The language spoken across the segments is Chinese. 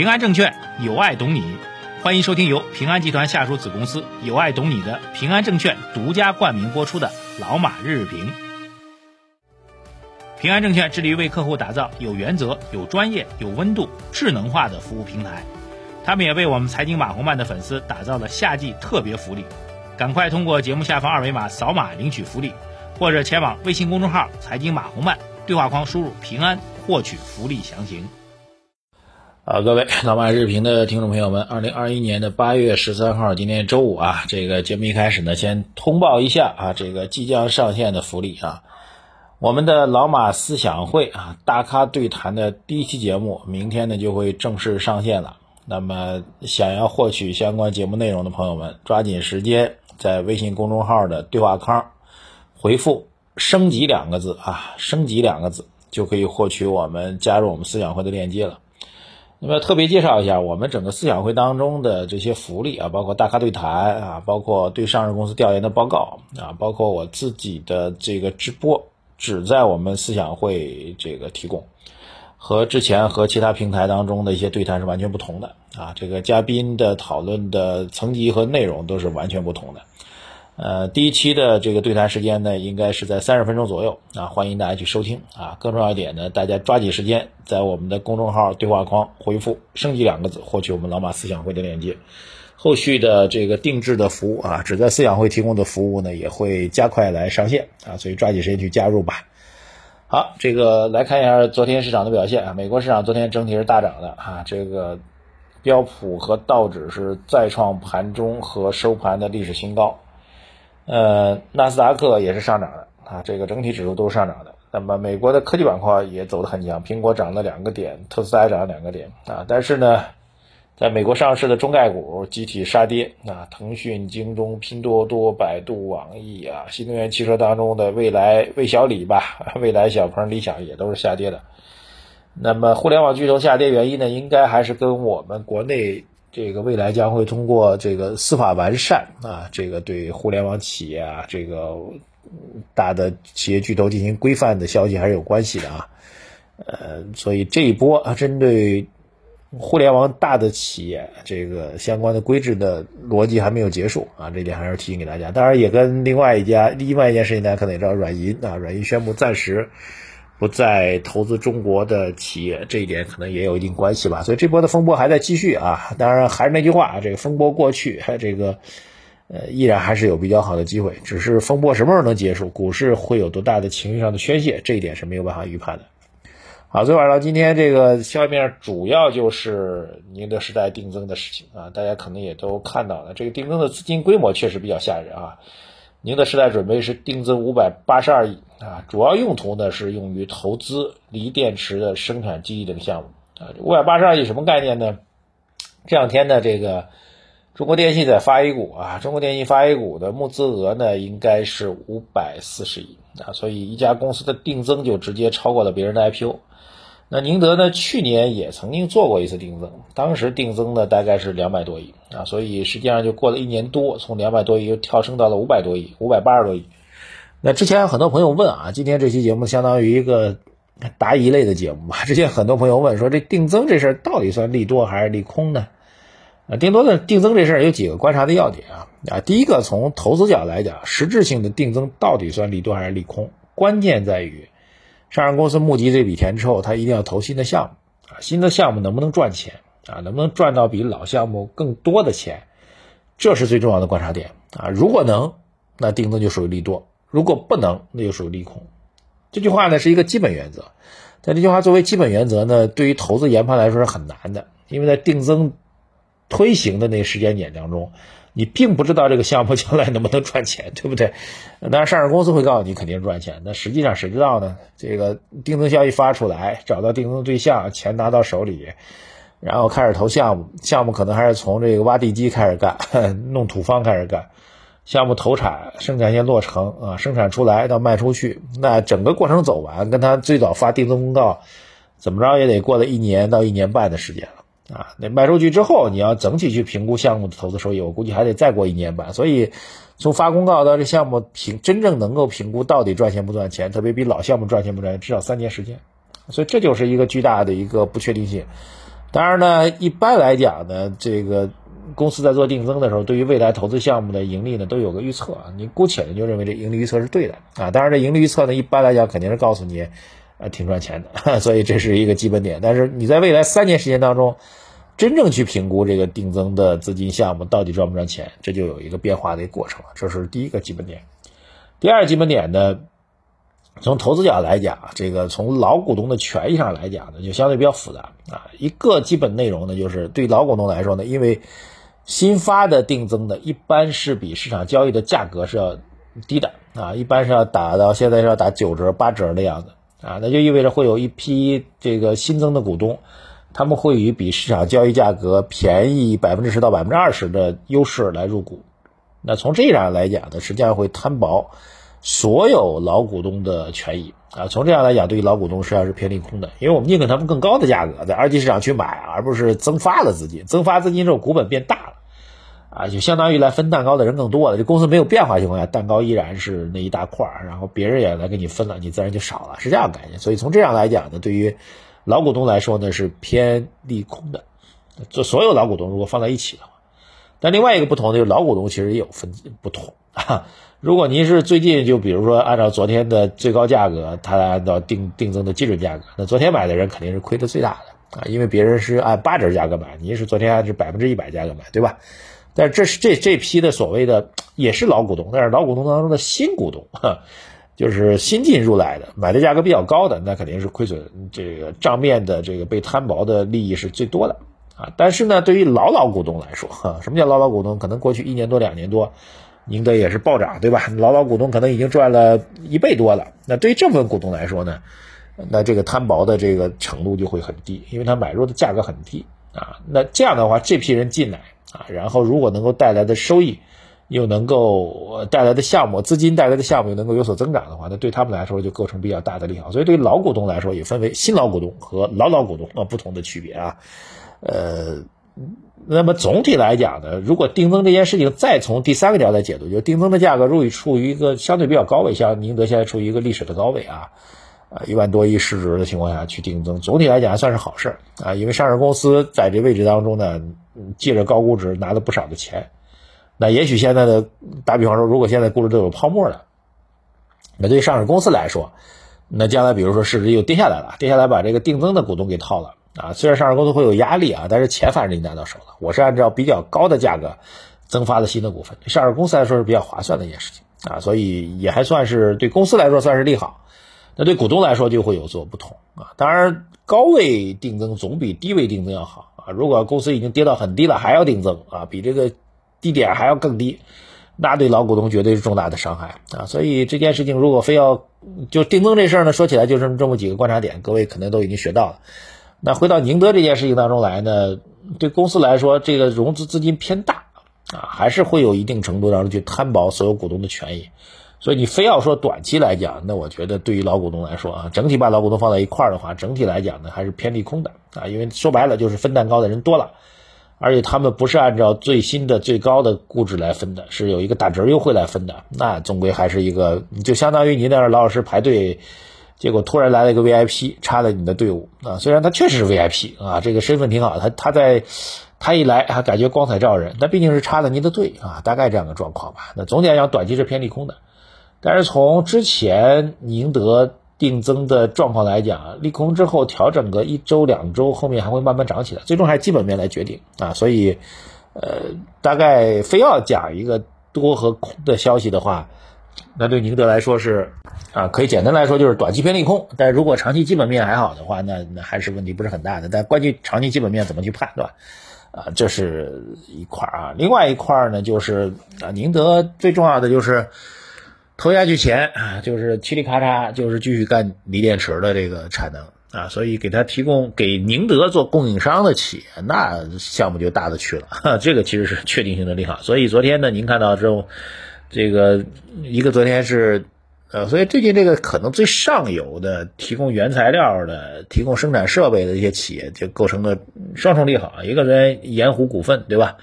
平安证券有爱懂你，欢迎收听由平安集团下属子公司有爱懂你的平安证券独家冠名播出的老马日评。平安证券致力于为客户打造有原则、有专业、有温度、智能化的服务平台。他们也为我们财经马红漫的粉丝打造了夏季特别福利，赶快通过节目下方二维码扫码领取福利，或者前往微信公众号“财经马红漫”对话框输入“平安”获取福利详情。好，各位老马日评的听众朋友们，二零二一年的八月十三号，今天周五啊，这个节目一开始呢，先通报一下啊，这个即将上线的福利啊。我们的老马思想会啊，大咖对谈的第一期节目，明天呢就会正式上线了。那么，想要获取相关节目内容的朋友们，抓紧时间在微信公众号的对话框回复“升级”两个字啊，“升级”两个字就可以获取我们加入我们思想会的链接了。那么，特别介绍一下我们整个思想会当中的这些福利啊，包括大咖对谈啊，包括对上市公司调研的报告啊，包括我自己的这个直播。只在我们思想会这个提供，和之前和其他平台当中的一些对谈是完全不同的啊！这个嘉宾的讨论的层级和内容都是完全不同的。呃，第一期的这个对谈时间呢，应该是在三十分钟左右啊，欢迎大家去收听啊。更重要一点呢，大家抓紧时间在我们的公众号对话框回复“升级”两个字，获取我们老马思想会的链接。后续的这个定制的服务啊，只在思想会提供的服务呢，也会加快来上线啊，所以抓紧时间去加入吧。好，这个来看一下昨天市场的表现啊，美国市场昨天整体是大涨的啊，这个标普和道指是再创盘中和收盘的历史新高，呃，纳斯达克也是上涨的啊，这个整体指数都是上涨的。那么美国的科技板块也走得很强，苹果涨了两个点，特斯拉涨了两个点啊，但是呢。在美国上市的中概股集体杀跌啊，腾讯、京东、拼多多、百度、网易啊，新能源汽车当中的蔚来、魏小李吧，蔚来、小鹏、理想也都是下跌的。那么互联网巨头下跌原因呢，应该还是跟我们国内这个未来将会通过这个司法完善啊，这个对互联网企业啊，这个大的企业巨头进行规范的消息还是有关系的啊。呃，所以这一波啊，针对。互联网大的企业，这个相关的规制的逻辑还没有结束啊，这点还是提醒给大家。当然，也跟另外一家、另外一件事情，大家可能也知道，软银啊，软银宣布暂时不再投资中国的企业，这一点可能也有一定关系吧。所以这波的风波还在继续啊。当然，还是那句话，这个风波过去，这个呃，依然还是有比较好的机会。只是风波什么时候能结束，股市会有多大的情绪上的宣泄，这一点是没有办法预判的。好，昨晚上今天这个消息面主要就是宁德时代定增的事情啊，大家可能也都看到了，这个定增的资金规模确实比较吓人啊。宁德时代准备是定增五百八十二亿啊，主要用途呢是用于投资锂电池的生产基地这个项目啊。五百八十二亿什么概念呢？这两天呢，这个中国电信在发 A 股啊，中国电信发 A 股的募资额呢应该是五百四十亿啊，所以一家公司的定增就直接超过了别人的 IPO。那宁德呢？去年也曾经做过一次定增，当时定增呢大概是两百多亿啊，所以实际上就过了一年多，从两百多亿又跳升到了五百多亿，五百八十多亿。那之前很多朋友问啊，今天这期节目相当于一个答疑类的节目吧？之前很多朋友问说，这定增这事儿到底算利多还是利空呢？啊，定多的定增这事儿有几个观察的要点啊啊，第一个从投资角来讲，实质性的定增到底算利多还是利空？关键在于。上市公司募集这笔钱之后，他一定要投新的项目啊，新的项目能不能赚钱啊？能不能赚到比老项目更多的钱？这是最重要的观察点啊！如果能，那定增就属于利多；如果不能，那就属于利空。这句话呢是一个基本原则，但这句话作为基本原则呢，对于投资研判来说是很难的，因为在定增推行的那时间点当中。你并不知道这个项目将来能不能赚钱，对不对？当然，上市公司会告诉你肯定赚钱，那实际上谁知道呢？这个定增消息发出来，找到定增对象，钱拿到手里，然后开始投项目，项目可能还是从这个挖地基开始干，弄土方开始干，项目投产，生产线落成啊，生产出来到卖出去，那整个过程走完，跟他最早发定增公告，怎么着也得过了一年到一年半的时间了。啊，那卖出去之后，你要整体去评估项目的投资收益，我估计还得再过一年半。所以，从发公告到这项目评真正能够评估到底赚钱不赚钱，特别比老项目赚钱不赚钱，至少三年时间。所以这就是一个巨大的一个不确定性。当然呢，一般来讲呢，这个公司在做定增的时候，对于未来投资项目的盈利呢，都有个预测啊。你姑且呢就认为这盈利预测是对的啊。当然，这盈利预测呢，一般来讲肯定是告诉你，呃，挺赚钱的，所以这是一个基本点。但是你在未来三年时间当中，真正去评估这个定增的资金项目到底赚不赚钱，这就有一个变化的一个过程了。这是第一个基本点。第二基本点呢？从投资角来讲，这个从老股东的权益上来讲呢，就相对比较复杂啊。一个基本内容呢，就是对老股东来说呢，因为新发的定增的，一般是比市场交易的价格是要低的啊，一般是要打到现在是要打九折八折的样子啊，那就意味着会有一批这个新增的股东，他们会以比市场交易价格便宜百分之十到百分之二十的优势来入股。那从这样来讲呢，实际上会摊薄。所有老股东的权益啊，从这样来讲，对于老股东实际上是偏利空的，因为我们宁可他们更高的价格在二级市场去买，而不是增发了资金。增发资金之后，股本变大了，啊，就相当于来分蛋糕的人更多了。这公司没有变化情况下，蛋糕依然是那一大块儿，然后别人也来给你分了，你自然就少了，是这样概念。所以从这样来讲呢，对于老股东来说呢，是偏利空的。就所有老股东如果放在一起的话，但另外一个不同就是老股东其实也有分不同啊。如果您是最近就比如说按照昨天的最高价格，他按照定定增的基准价格，那昨天买的人肯定是亏的最大的啊，因为别人是按八折价格买，您是昨天按是百分之一百价格买，对吧？但这是这这批的所谓的也是老股东，但是老股东当中的新股东，就是新进入来的，买的价格比较高的，那肯定是亏损，这个账面的这个被摊薄的利益是最多的啊。但是呢，对于老老股东来说，哈，什么叫老老股东？可能过去一年多两年多。宁德也是暴涨，对吧？老老股东可能已经赚了一倍多了。那对于这部分股东来说呢，那这个摊薄的这个程度就会很低，因为他买入的价格很低啊。那这样的话，这批人进来啊，然后如果能够带来的收益又能够带来的项目资金带来的项目又能够有所增长的话，那对他们来说就构成比较大的利好。所以对于老股东来说，也分为新老股东和老老股东啊不同的区别啊，呃。那么总体来讲呢，如果定增这件事情再从第三个角度来解读，就定增的价格如果处于一个相对比较高位，像宁德现在处于一个历史的高位啊，啊一万多亿市值的情况下去定增，总体来讲还算是好事啊，因为上市公司在这位置当中呢，借着高估值拿了不少的钱，那也许现在的打比方说，如果现在估值都有泡沫了，那对上市公司来说，那将来比如说市值又跌下来了，跌下来把这个定增的股东给套了。啊，虽然上市公司会有压力啊，但是钱反正你拿到手了。我是按照比较高的价格增发的新的股份，上市公司来说是比较划算的一件事情啊，所以也还算是对公司来说算是利好。那对股东来说就会有所不同啊。当然，高位定增总比低位定增要好啊。如果公司已经跌到很低了，还要定增啊，比这个低点还要更低，那对老股东绝对是重大的伤害啊。所以这件事情如果非要就定增这事儿呢，说起来就这么这么几个观察点，各位可能都已经学到了。那回到宁德这件事情当中来呢，对公司来说，这个融资资金偏大啊，还是会有一定程度上去摊薄所有股东的权益。所以你非要说短期来讲，那我觉得对于老股东来说啊，整体把老股东放在一块儿的话，整体来讲呢还是偏利空的啊，因为说白了就是分蛋糕的人多了，而且他们不是按照最新的最高的估值来分的，是有一个打折优惠来分的，那总归还是一个，就相当于你在那老老实实排队。结果突然来了一个 VIP 插了你的队伍啊，虽然他确实是 VIP 啊，这个身份挺好，他他在他一来啊感觉光彩照人，但毕竟是插了您的队啊，大概这样的状况吧。那总体来讲，短期是偏利空的，但是从之前宁德定增的状况来讲，利空之后调整个一周两周，后面还会慢慢涨起来，最终还是基本面来决定啊。所以，呃，大概非要讲一个多和空的消息的话。那对宁德来说是啊，可以简单来说就是短期偏利空，但是如果长期基本面还好的话，那那还是问题不是很大的。但关于长期基本面怎么去判断啊，这是一块啊。另外一块呢，就是啊，宁德最重要的就是投下去钱啊，就是嘁哩咔嚓，就是继续干锂电池的这个产能啊，所以给他提供给宁德做供应商的企业，那项目就大的去了，这个其实是确定性的利好。所以昨天呢，您看到之后。这个一个昨天是，呃，所以最近这个可能最上游的提供原材料的、提供生产设备的一些企业，就构成了双重利好。一个人盐湖股份，对吧？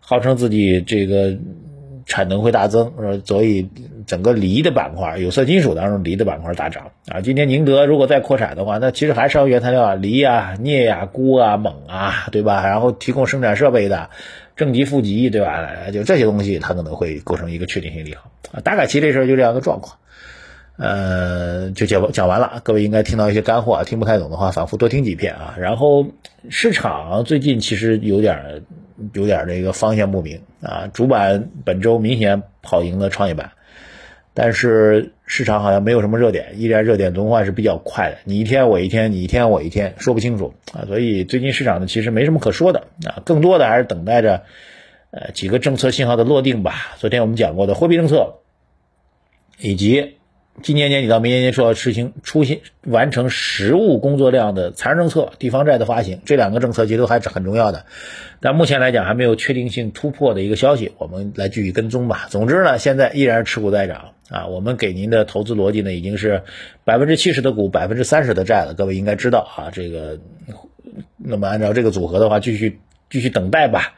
号称自己这个产能会大增，所以整个锂的板块，有色金属当中锂的板块大涨啊。今天宁德如果再扩产的话，那其实还是要原材料啊，锂啊、镍啊、钴啊、锰啊，对吧？然后提供生产设备的正极、负极，对吧？就这些东西，它可能会构成一个确定性利好啊。大概其这事儿就这样的状况。呃，就讲讲完了，各位应该听到一些干货啊，听不太懂的话，反复多听几遍啊。然后市场最近其实有点有点这个方向不明啊，主板本周明显跑赢了创业板，但是市场好像没有什么热点，依然热点轮换是比较快的，你一天我一天，你一天我一天，说不清楚啊。所以最近市场呢其实没什么可说的啊，更多的还是等待着呃几个政策信号的落定吧。昨天我们讲过的货币政策以及。今年年底到明年年初要实行出现完成实物工作量的财政政策、地方债的发行，这两个政策其实都还是很重要的。但目前来讲还没有确定性突破的一个消息，我们来继续跟踪吧。总之呢，现在依然是持股在涨啊。我们给您的投资逻辑呢，已经是百分之七十的股，百分之三十的债了。各位应该知道啊，这个那么按照这个组合的话，继续继续等待吧。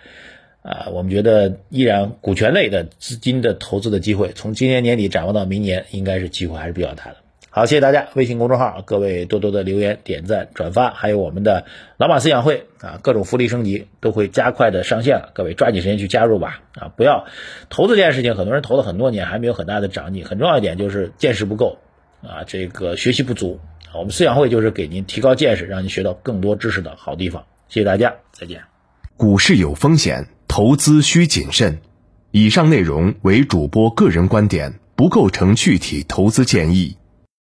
啊，我们觉得依然股权类的资金的投资的机会，从今年年底展望到明年，应该是机会还是比较大的。好，谢谢大家，微信公众号各位多多的留言、点赞、转发，还有我们的老马思想会啊，各种福利升级都会加快的上线了，各位抓紧时间去加入吧。啊，不要投资这件事情，很多人投了很多年还没有很大的长进，很重要一点就是见识不够啊，这个学习不足。我们思想会就是给您提高见识，让您学到更多知识的好地方。谢谢大家，再见。股市有风险。投资需谨慎，以上内容为主播个人观点，不构成具体投资建议。